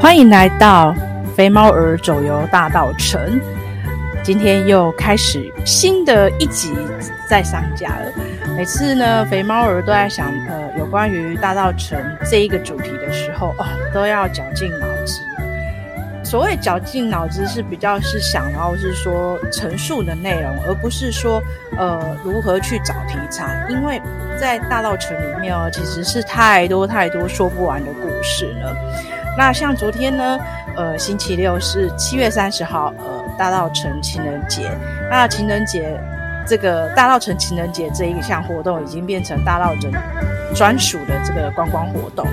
欢迎来到肥猫儿走游大道城，今天又开始新的一集在上架了。每次呢，肥猫儿都在想，呃，有关于大道城这一个主题的时候，哦，都要绞尽脑汁。所谓绞尽脑汁，是比较是想，然后是说陈述的内容，而不是说，呃，如何去找题材。因为在大道城里面哦，其实是太多太多说不完的故事了。那像昨天呢，呃，星期六是七月三十号，呃，大稻埕情人节。那情人节这个大稻埕情人节这一项活动，已经变成大稻埕专属的这个观光活动。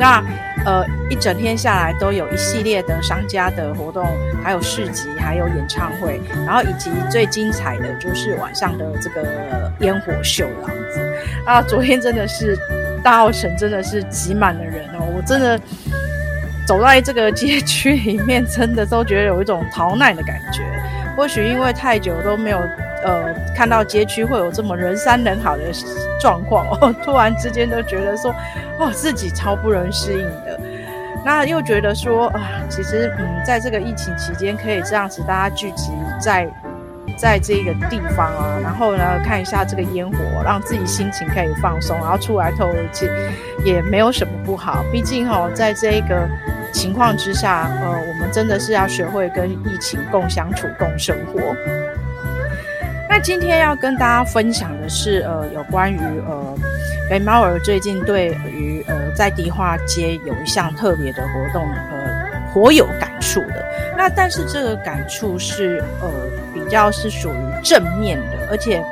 那呃，一整天下来都有一系列的商家的活动，还有市集，还有演唱会，然后以及最精彩的就是晚上的这个烟火秀这样子。啊，昨天真的是大稻埕真的是挤满了人哦，我真的。走在这个街区里面，真的都觉得有一种逃难的感觉。或许因为太久都没有呃看到街区会有这么人山人海的状况哦，突然之间都觉得说，哦，自己超不能适应的。那又觉得说啊，其实嗯，在这个疫情期间可以这样子大家聚集在在这个地方啊，然后呢看一下这个烟火，让自己心情可以放松，然后出来透透气，也没有什么不好。毕竟哦，在这个。情况之下，呃，我们真的是要学会跟疫情共相处、共生活。那今天要跟大家分享的是，呃，有关于呃，北猫儿最近对于呃，在迪化街有一项特别的活动，呃，颇有感触的。那但是这个感触是，呃，比较是属于正面的，而且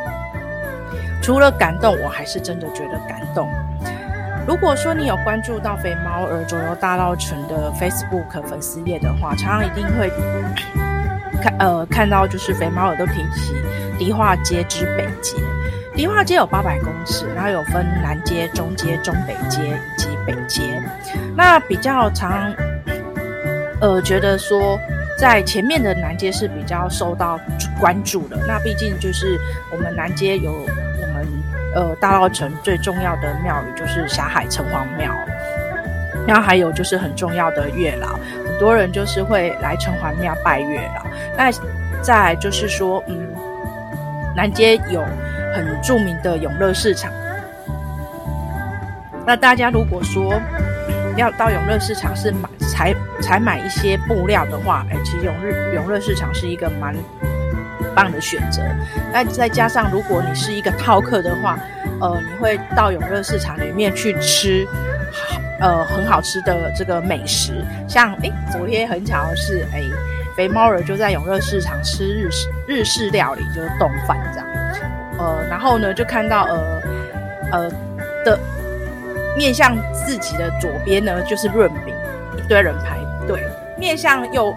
除了感动，我还是真的觉得感动。如果说你有关注到肥猫儿左右大道城的 Facebook 粉丝页的话，常常一定会看呃看到，就是肥猫儿都提起迪化街之北街。迪化街有八百公尺，然后有分南街、中街、中北街以及北街。那比较常呃觉得说，在前面的南街是比较受到关注的。那毕竟就是我们南街有。呃，大稻城最重要的庙宇就是霞海城隍庙，然后还有就是很重要的月老，很多人就是会来城隍庙拜月老。那再就是说，嗯，南街有很著名的永乐市场。那大家如果说要到永乐市场是买采采买一些布料的话，哎，其实永日永乐市场是一个蛮。棒的选择，那再加上如果你是一个饕客的话，呃，你会到永乐市场里面去吃，呃，很好吃的这个美食。像诶，昨天很巧的是，诶，肥猫儿就在永乐市场吃日式日式料理，就是冻饭这样。呃，然后呢，就看到呃呃的面向自己的左边呢，就是润饼，一堆人排队；面向右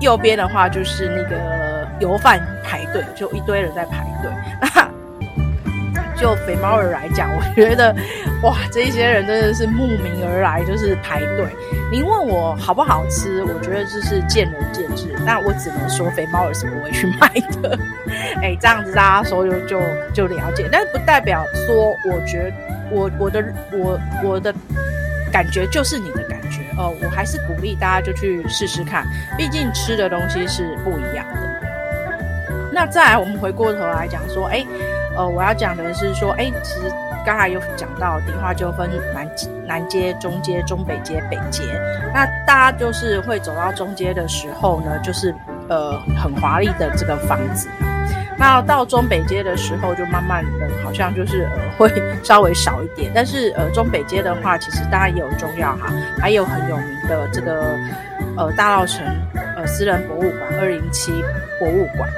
右边的话，就是那个。油饭排队，就一堆人在排队。那 就肥猫儿来讲，我觉得哇，这些人真的是慕名而来，就是排队。您问我好不好吃，我觉得这是见仁见智。那我只能说，肥猫儿是不会去买的。哎、这样子大家说就就就了解，但是不代表说，我觉得我我的我我的感觉就是你的感觉哦。我还是鼓励大家就去试试看，毕竟吃的东西是不一样的。那再来，我们回过头来讲说，哎，呃，我要讲的是说，哎，其实刚才有讲到，迪化就分南南街、中街、中北街、北街。那大家就是会走到中街的时候呢，就是呃很华丽的这个房子。那到中北街的时候，就慢慢的好像就是呃会稍微少一点。但是呃中北街的话，其实大家也有重要哈，还有很有名的这个呃大稻城呃私人博物馆二零七博物馆。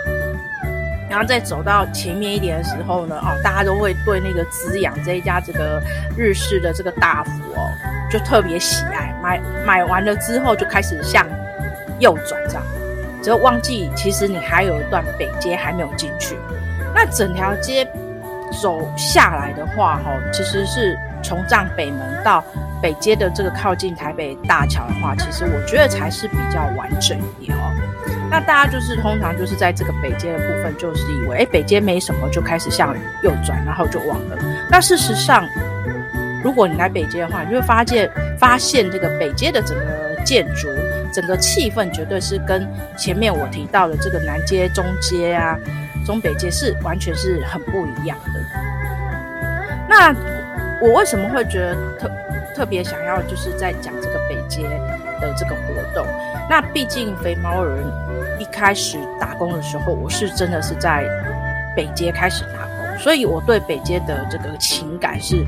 然后再走到前面一点的时候呢，哦，大家都会对那个滋养这一家这个日式的这个大福哦，就特别喜爱。买买完了之后，就开始向右转这样，只要忘记其实你还有一段北街还没有进去。那整条街走下来的话，哈，其实是从站北门到北街的这个靠近台北大桥的话，其实我觉得才是比较完整一点哦。那大家就是通常就是在这个北街的部分，就是以为哎，北街没什么，就开始向右转，然后就忘了。那事实上，如果你来北街的话，你就会发现发现这个北街的整个建筑整个气氛绝对是跟前面我提到的这个南街、中街啊、中北街是完全是很不一样的。那我为什么会觉得特特别想要就是在讲这个北街的这个活动？那毕竟肥猫人一开始打工的时候，我是真的是在北街开始打工，所以我对北街的这个情感是，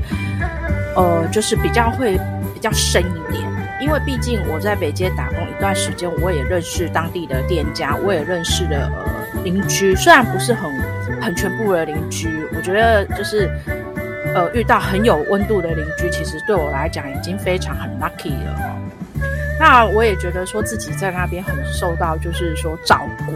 呃，就是比较会比较深一点。因为毕竟我在北街打工一段时间，我也认识当地的店家，我也认识了呃邻居，虽然不是很很全部的邻居，我觉得就是呃遇到很有温度的邻居，其实对我来讲已经非常很 lucky 了。那我也觉得说自己在那边很受到就是说照顾。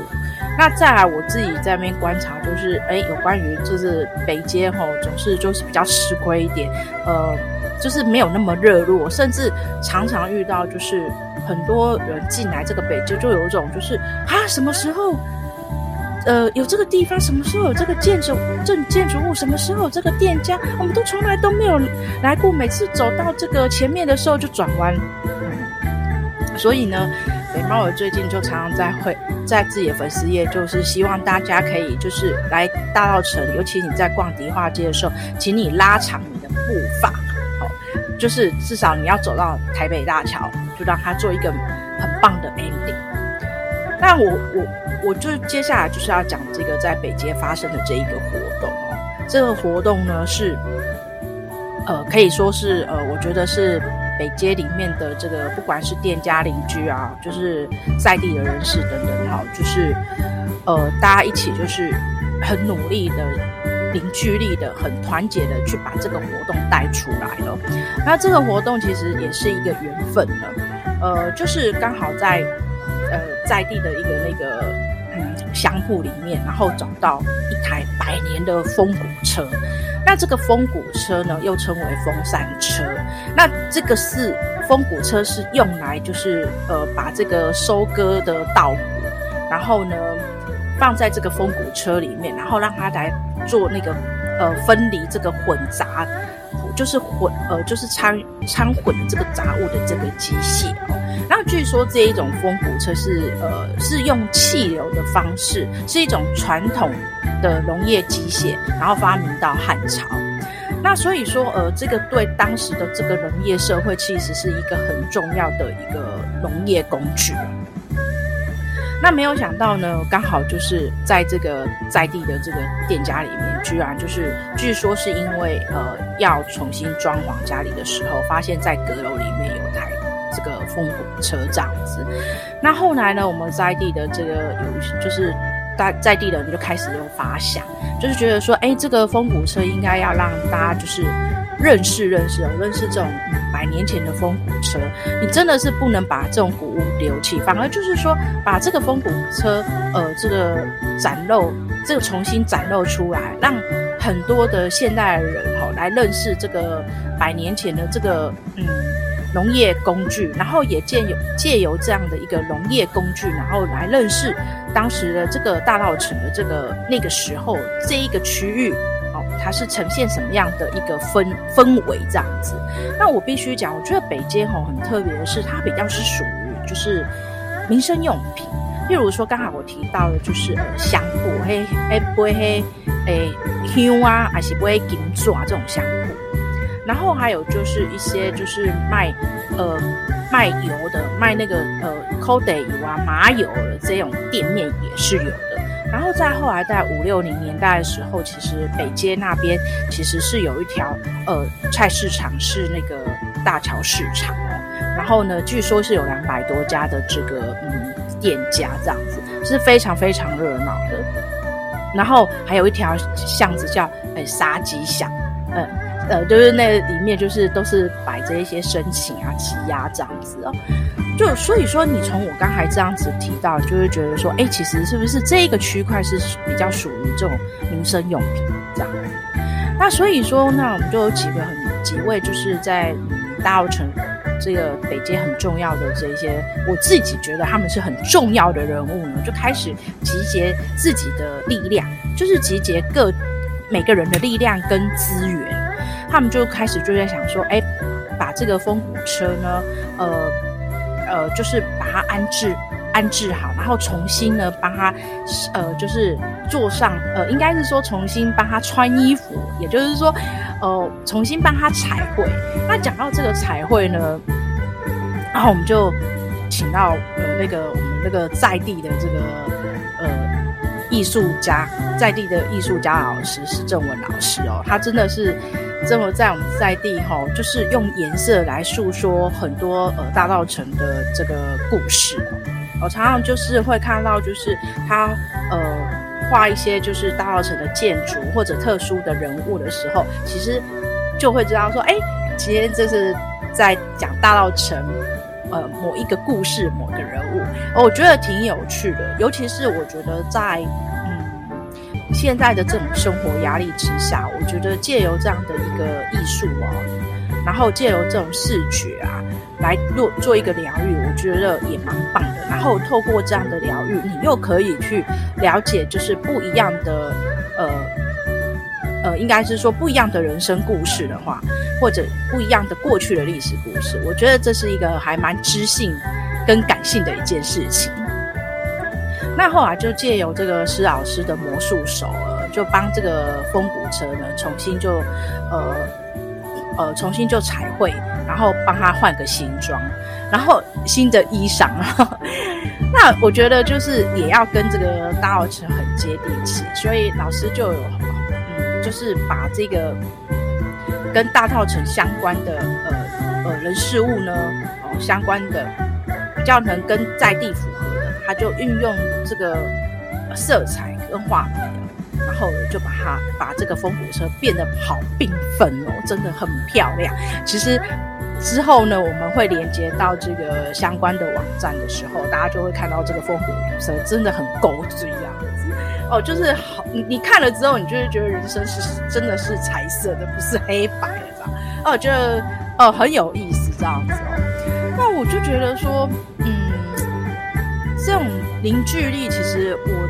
那再来我自己在那边观察，就是哎有关于就是北街吼，总是就是比较吃亏一点，呃。就是没有那么热络，甚至常常遇到，就是很多人进来这个北街，就有一种就是啊，什么时候，呃，有这个地方，什么时候有这个建筑，这建筑物，什么时候有这个店家，我们都从来都没有来过，每次走到这个前面的时候就转弯。嗯，所以呢，肥猫儿最近就常常在会在自己的粉丝页，就是希望大家可以就是来大稻埕，尤其你在逛迪化街的时候，请你拉长你的步伐。就是至少你要走到台北大桥，就让它做一个很棒的 ending。那我我我就接下来就是要讲这个在北街发生的这一个活动哦。这个活动呢是，呃，可以说是呃，我觉得是北街里面的这个不管是店家邻居啊，就是在地的人士等等，哈，就是呃，大家一起就是很努力的。凝聚力的，很团结的去把这个活动带出来了。那这个活动其实也是一个缘分了，呃，就是刚好在呃在地的一个那个商铺里面，然后找到一台百年的风骨车。那这个风骨车呢，又称为风扇车。那这个是风骨车，是用来就是呃把这个收割的稻谷，然后呢放在这个风骨车里面，然后让它来。做那个呃分离这个混杂，就是混呃就是掺掺混的这个杂物的这个机械那据说这一种风骨车是呃是用气流的方式，是一种传统的农业机械，然后发明到汉朝。那所以说呃这个对当时的这个农业社会其实是一个很重要的一个农业工具。那没有想到呢，刚好就是在这个在地的这个店家里面，居然就是据说是因为呃要重新装潢家里的时候，发现在阁楼里面这个风骨车这样子。那后来呢，我们在地的这个有就是在在地的人就开始有发想，就是觉得说，哎，这个风骨车应该要让大家就是。认识认识，认识这种百年前的风骨车，你真的是不能把这种古物丢弃，反而就是说把这个风骨车，呃，这个展露，这个重新展露出来，让很多的现代人哈来认识这个百年前的这个嗯农业工具，然后也借由借由这样的一个农业工具，然后来认识当时的这个大稻埕的这个那个时候这一个区域。哦它是呈现什么样的一个氛氛围这样子？那我必须讲，我觉得北街吼很特别的是，它比较是属于就是民生用品，例如说刚才我提到的就是呃香布，嘿，哎不会嘿，诶香啊，还是不会金纸啊这种香布，然后还有就是一些就是卖呃卖油的，卖那个呃抠地油啊麻油的这种店面也是有的。然后在后来在五六零年代的时候，其实北街那边其实是有一条呃菜市场，是那个大桥市场哦。然后呢，据说是有两百多家的这个嗯店家这样子，是非常非常热闹的。然后还有一条巷子叫呃杀鸡巷，呃呃就是那里面就是都是摆着一些申请啊鸡鸭这样子哦。就所以说，你从我刚才这样子提到，就会觉得说，哎，其实是不是这个区块是比较属于这种民生用品这样？那所以说，那我们就有几个很几位，就是在大澳城这个北街很重要的这一些，我自己觉得他们是很重要的人物呢，就开始集结自己的力量，就是集结各每个人的力量跟资源，他们就开始就在想说，哎，把这个风骨车呢，呃。呃，就是把它安置安置好，然后重新呢帮他呃，就是坐上呃，应该是说重新帮他穿衣服，也就是说呃，重新帮他彩绘。那讲到这个彩绘呢，然后我们就请到呃那个我们那个在地的这个。艺术家，在地的艺术家老师是郑文老师哦，他真的是这么在我们在地哈、哦，就是用颜色来诉说很多呃大稻埕的这个故事。我常常就是会看到，就是他呃画一些就是大稻埕的建筑或者特殊的人物的时候，其实就会知道说，哎，今天这是在讲大稻埕。呃，某一个故事，某个人物，我觉得挺有趣的。尤其是我觉得在嗯现在的这种生活压力之下，我觉得借由这样的一个艺术哦，然后借由这种视觉啊，来做做一个疗愈，我觉得也蛮棒的。然后透过这样的疗愈，你又可以去了解，就是不一样的呃。呃，应该是说不一样的人生故事的话，或者不一样的过去的历史故事，我觉得这是一个还蛮知性的跟感性的一件事情。那后来就借由这个施老师的魔术手，就帮这个风骨车呢重新就呃呃重新就彩绘，然后帮他换个新装，然后新的衣裳。那我觉得就是也要跟这个大稻埕很接地气，所以老师就有嗯。就是把这个跟大套城相关的呃呃人事物呢，哦相关的较能跟在地符合的，他就运用这个色彩跟画笔，然后就把它把这个风火车变得好缤纷哦，真的很漂亮。其实之后呢，我们会连接到这个相关的网站的时候，大家就会看到这个风火车真的很勾追啊。哦，就是好，你你看了之后，你就会觉得人生是真的是彩色的，不是黑白的，这样。哦，我觉得哦很有意思这样子。我就觉得说，嗯，这种凝聚力，其实我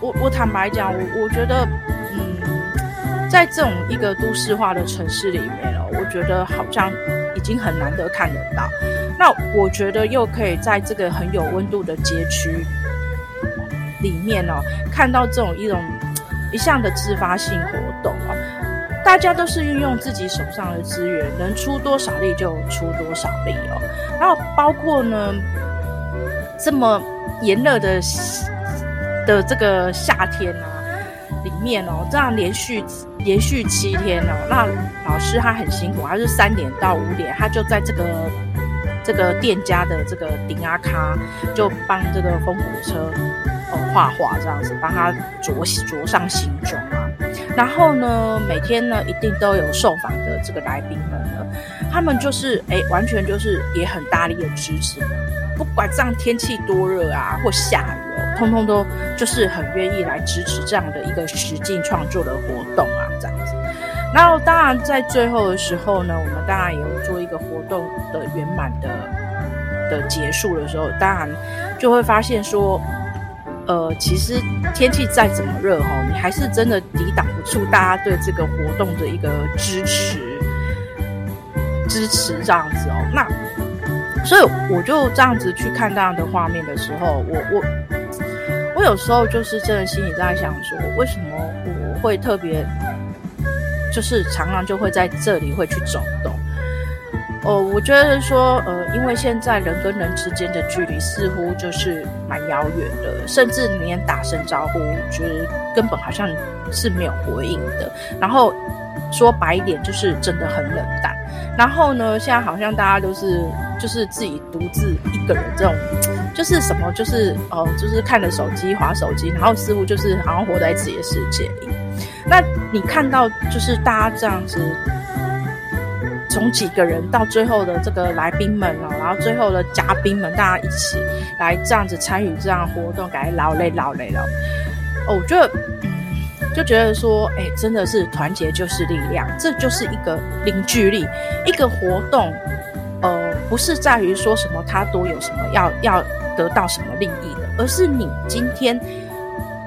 我我坦白讲，我我觉得，嗯，在这种一个都市化的城市里面哦，我觉得好像已经很难得看得到。那我觉得又可以在这个很有温度的街区。里面哦，看到这种一种一项的自发性活动哦，大家都是运用自己手上的资源，能出多少力就出多少力哦。然后包括呢，这么炎热的的这个夏天啊，里面哦，这样连续连续七天哦，那老师他很辛苦，他是三点到五点，他就在这个这个店家的这个顶阿卡，就帮这个风骨车。画画这样子，帮他着着上新装。然后呢，每天呢，一定都有受访的这个来宾们呢，他们就是哎，完全就是也很大力的支持，不管这样天气多热啊，或下雨哦，通通都就是很愿意来支持这样的一个实境创作的活动啊，这样子。然后当然在最后的时候呢，我们当然也会做一个活动的圆满的的结束的时候，当然就会发现说。呃，其实天气再怎么热哈，你还是真的抵挡不住大家对这个活动的一个支持，支持这样子哦。那所以我就这样子去看这样的画面的时候，我我我有时候就是真的心里在想说，为什么我会特别，就是常常就会在这里会去走动。哦，我觉得说，呃，因为现在人跟人之间的距离似乎就是蛮遥远的，甚至连打声招呼，就是根本好像是没有回应的。然后说白一点，就是真的很冷淡。然后呢，现在好像大家都是就是自己独自一个人，这种就是什么，就是、呃，就是看着手机划手机，然后似乎就是好像活在自己的世界里。那你看到就是大家这样子。从几个人到最后的这个来宾们哦，然后最后的嘉宾们，大家一起来这样子参与这样活动，感觉劳累劳累了。哦，我觉得，就觉得说，哎，真的是团结就是力量，这就是一个凝聚力。一个活动，呃，不是在于说什么他多有什么要要得到什么利益的，而是你今天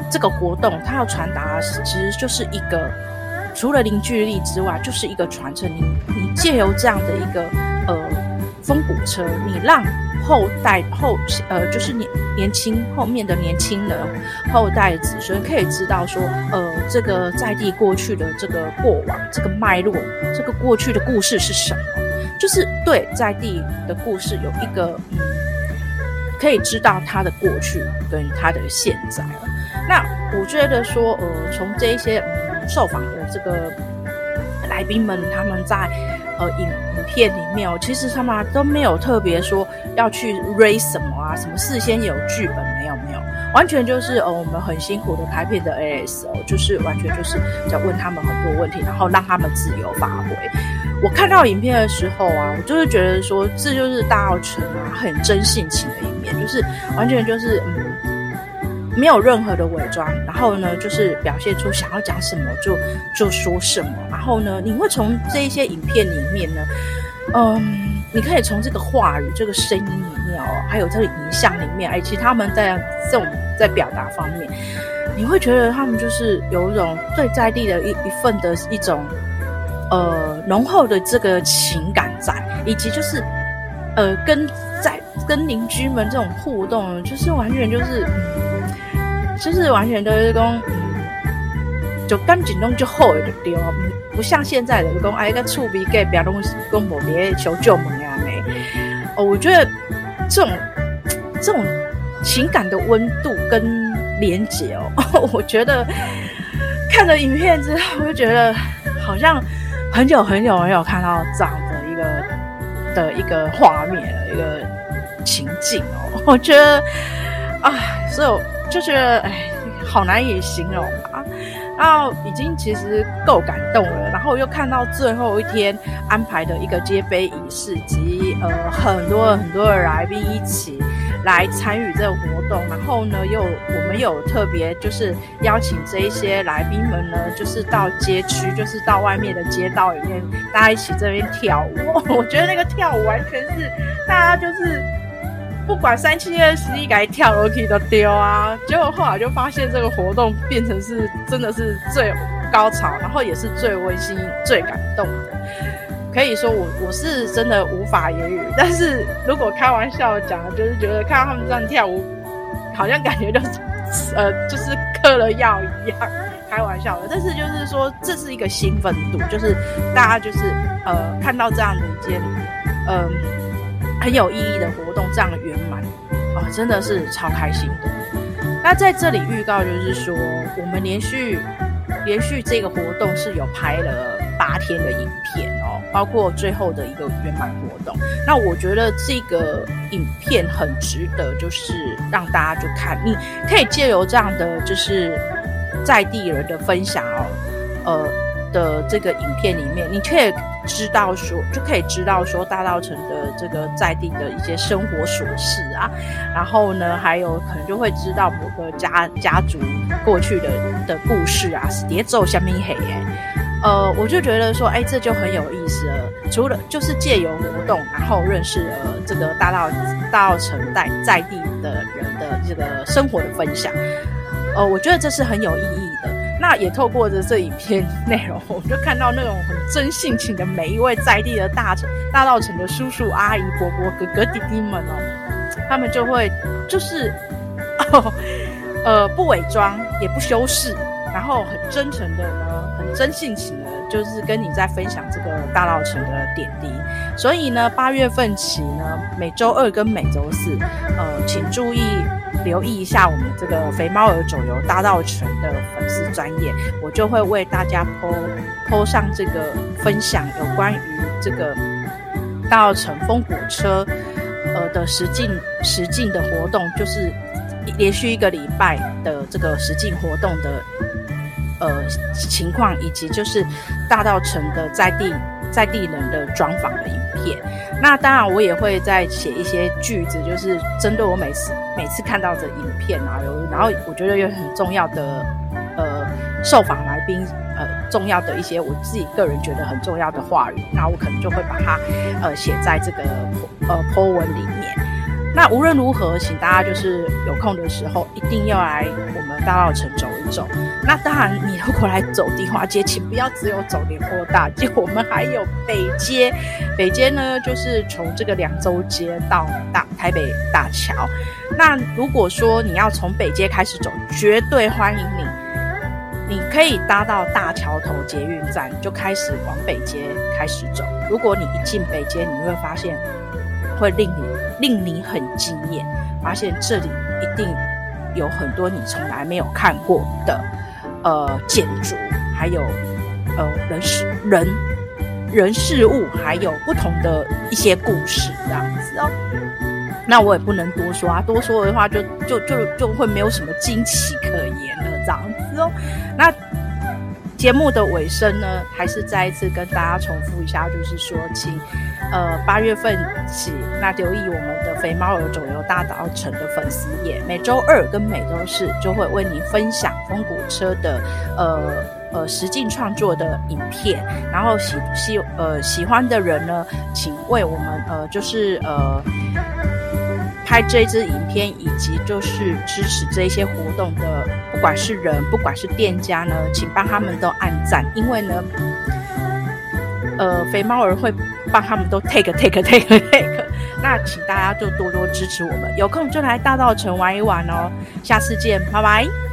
这个活动，它要传达的其实就是一个。除了凝聚力之外，就是一个传承。你你借由这样的一个呃风骨车，你让后代后呃，就是年年轻后面的年轻人后代子孙可以知道说，呃，这个在地过去的这个过往，这个脉络，这个过去的故事是什么？就是对在地的故事有一个，可以知道他的过去跟他的现在。那我觉得说，呃，从这一些受访的这个来宾们，他们在。呃，影片里面哦，其实他们都没有特别说要去 raise 什么啊，什么事先有剧本没有没有，完全就是呃，我们很辛苦的拍片的 AS 哦，就是完全就是在问他们很多问题，然后让他们自由发挥。我看到影片的时候啊，我就是觉得说，这就是大稻埕啊，很真性情的一面，就是完全就是嗯。没有任何的伪装，然后呢，就是表现出想要讲什么就就说什么，然后呢，你会从这一些影片里面呢，嗯，你可以从这个话语、这个声音里面哦，还有这个影像里面，哎，其他们在这种在表达方面，你会觉得他们就是有一种最在地的一一份的一种呃浓厚的这个情感在，以及就是呃跟在跟邻居们这种互动，就是完全就是。就是完全都是讲，就感情拢就好就对哦，不像现在的讲，哎，个厝边隔壁拢是讲无别求救门呀没。哦，我觉得这种这种情感的温度跟连结哦，我觉得看了影片之后，我就觉得好像很久很久没有看到这样的一个的一个画面一个情境哦，我觉得啊，所以。就觉得哎，好难以形容啊！然后已经其实够感动了，然后又看到最后一天安排的一个接杯仪式及呃很多很多的来宾一起来参与这个活动，然后呢又我们有特别就是邀请这一些来宾们呢，就是到街区，就是到外面的街道里面，大家一起这边跳舞。我觉得那个跳舞完全是大家就是。不管三七二十一，该跳楼梯都丢啊！结果后来就发现这个活动变成是真的是最高潮，然后也是最温馨、最感动的。可以说我我是真的无法言语，但是如果开玩笑讲，就是觉得看到他们这样跳舞，好像感觉就是呃就是嗑了药一样，开玩笑的。但是就是说这是一个兴奋度，就是大家就是呃看到这样的一件嗯。很有意义的活动，这样圆满哦，真的是超开心的。那在这里预告就是说，我们连续连续这个活动是有拍了八天的影片哦，包括最后的一个圆满活动。那我觉得这个影片很值得，就是让大家去看。你可以借由这样的就是在地人的分享哦，呃的这个影片里面，你却。知道说就可以知道说大稻埕的这个在地的一些生活琐事啊，然后呢，还有可能就会知道某个家家族过去的的故事啊，是叠奏下面黑哎，呃，我就觉得说，哎，这就很有意思了。除了就是借由活动，然后认识了这个大稻大稻城在在地的人的这个生活的分享，呃，我觉得这是很有意义的。那也透过着这影片内容，我们就看到那种很真性情的每一位在地的大城大道城的叔叔阿姨伯伯哥哥弟弟们哦，他们就会就是，哦、呃不伪装也不修饰，然后很真诚的呢，很真性情的，就是跟你在分享这个大道城的点滴。所以呢，八月份起呢，每周二跟每周四，呃，请注意。留意一下我们这个肥猫儿走游大稻城的粉丝专业，我就会为大家 po po 上这个分享有关于这个大稻城风骨车呃的实境实境的活动，就是连续一个礼拜的这个实境活动的呃情况，以及就是大稻城的在地在地人的专访的影片。那当然，我也会在写一些句子，就是针对我每次每次看到的影片啊，有然后我觉得有很重要的呃受访来宾呃重要的一些我自己个人觉得很重要的话语，那我可能就会把它呃写在这个呃 po 文里面。那无论如何，请大家就是有空的时候一定要来我们大稻城走一走。那当然，你如果来走迪化街，请不要只有走联络大街，我们还有北街。北街呢，就是从这个凉州街到大台北大桥。那如果说你要从北街开始走，绝对欢迎你。你可以搭到大桥头捷运站，就开始往北街开始走。如果你一进北街，你会发现会令你。令你很惊艳，发现这里一定有很多你从来没有看过的呃建筑，还有呃人事人人事物，还有不同的一些故事这样子哦。那我也不能多说啊，多说的话就就就就会没有什么惊奇可言了这样子哦。那。节目的尾声呢，还是再一次跟大家重复一下，就是说，请呃八月份起，那留意我们的肥猫儿走游大稻城的粉丝页，每周二跟每周四就会为您分享风骨车的呃呃实境创作的影片，然后喜喜呃喜欢的人呢，请为我们呃就是呃。拍这一支影片，以及就是支持这一些活动的，不管是人，不管是店家呢，请帮他们都按赞，因为呢，呃，肥猫儿会帮他们都 take take take take，那请大家就多多支持我们，有空就来大道城玩一玩哦，下次见，拜拜。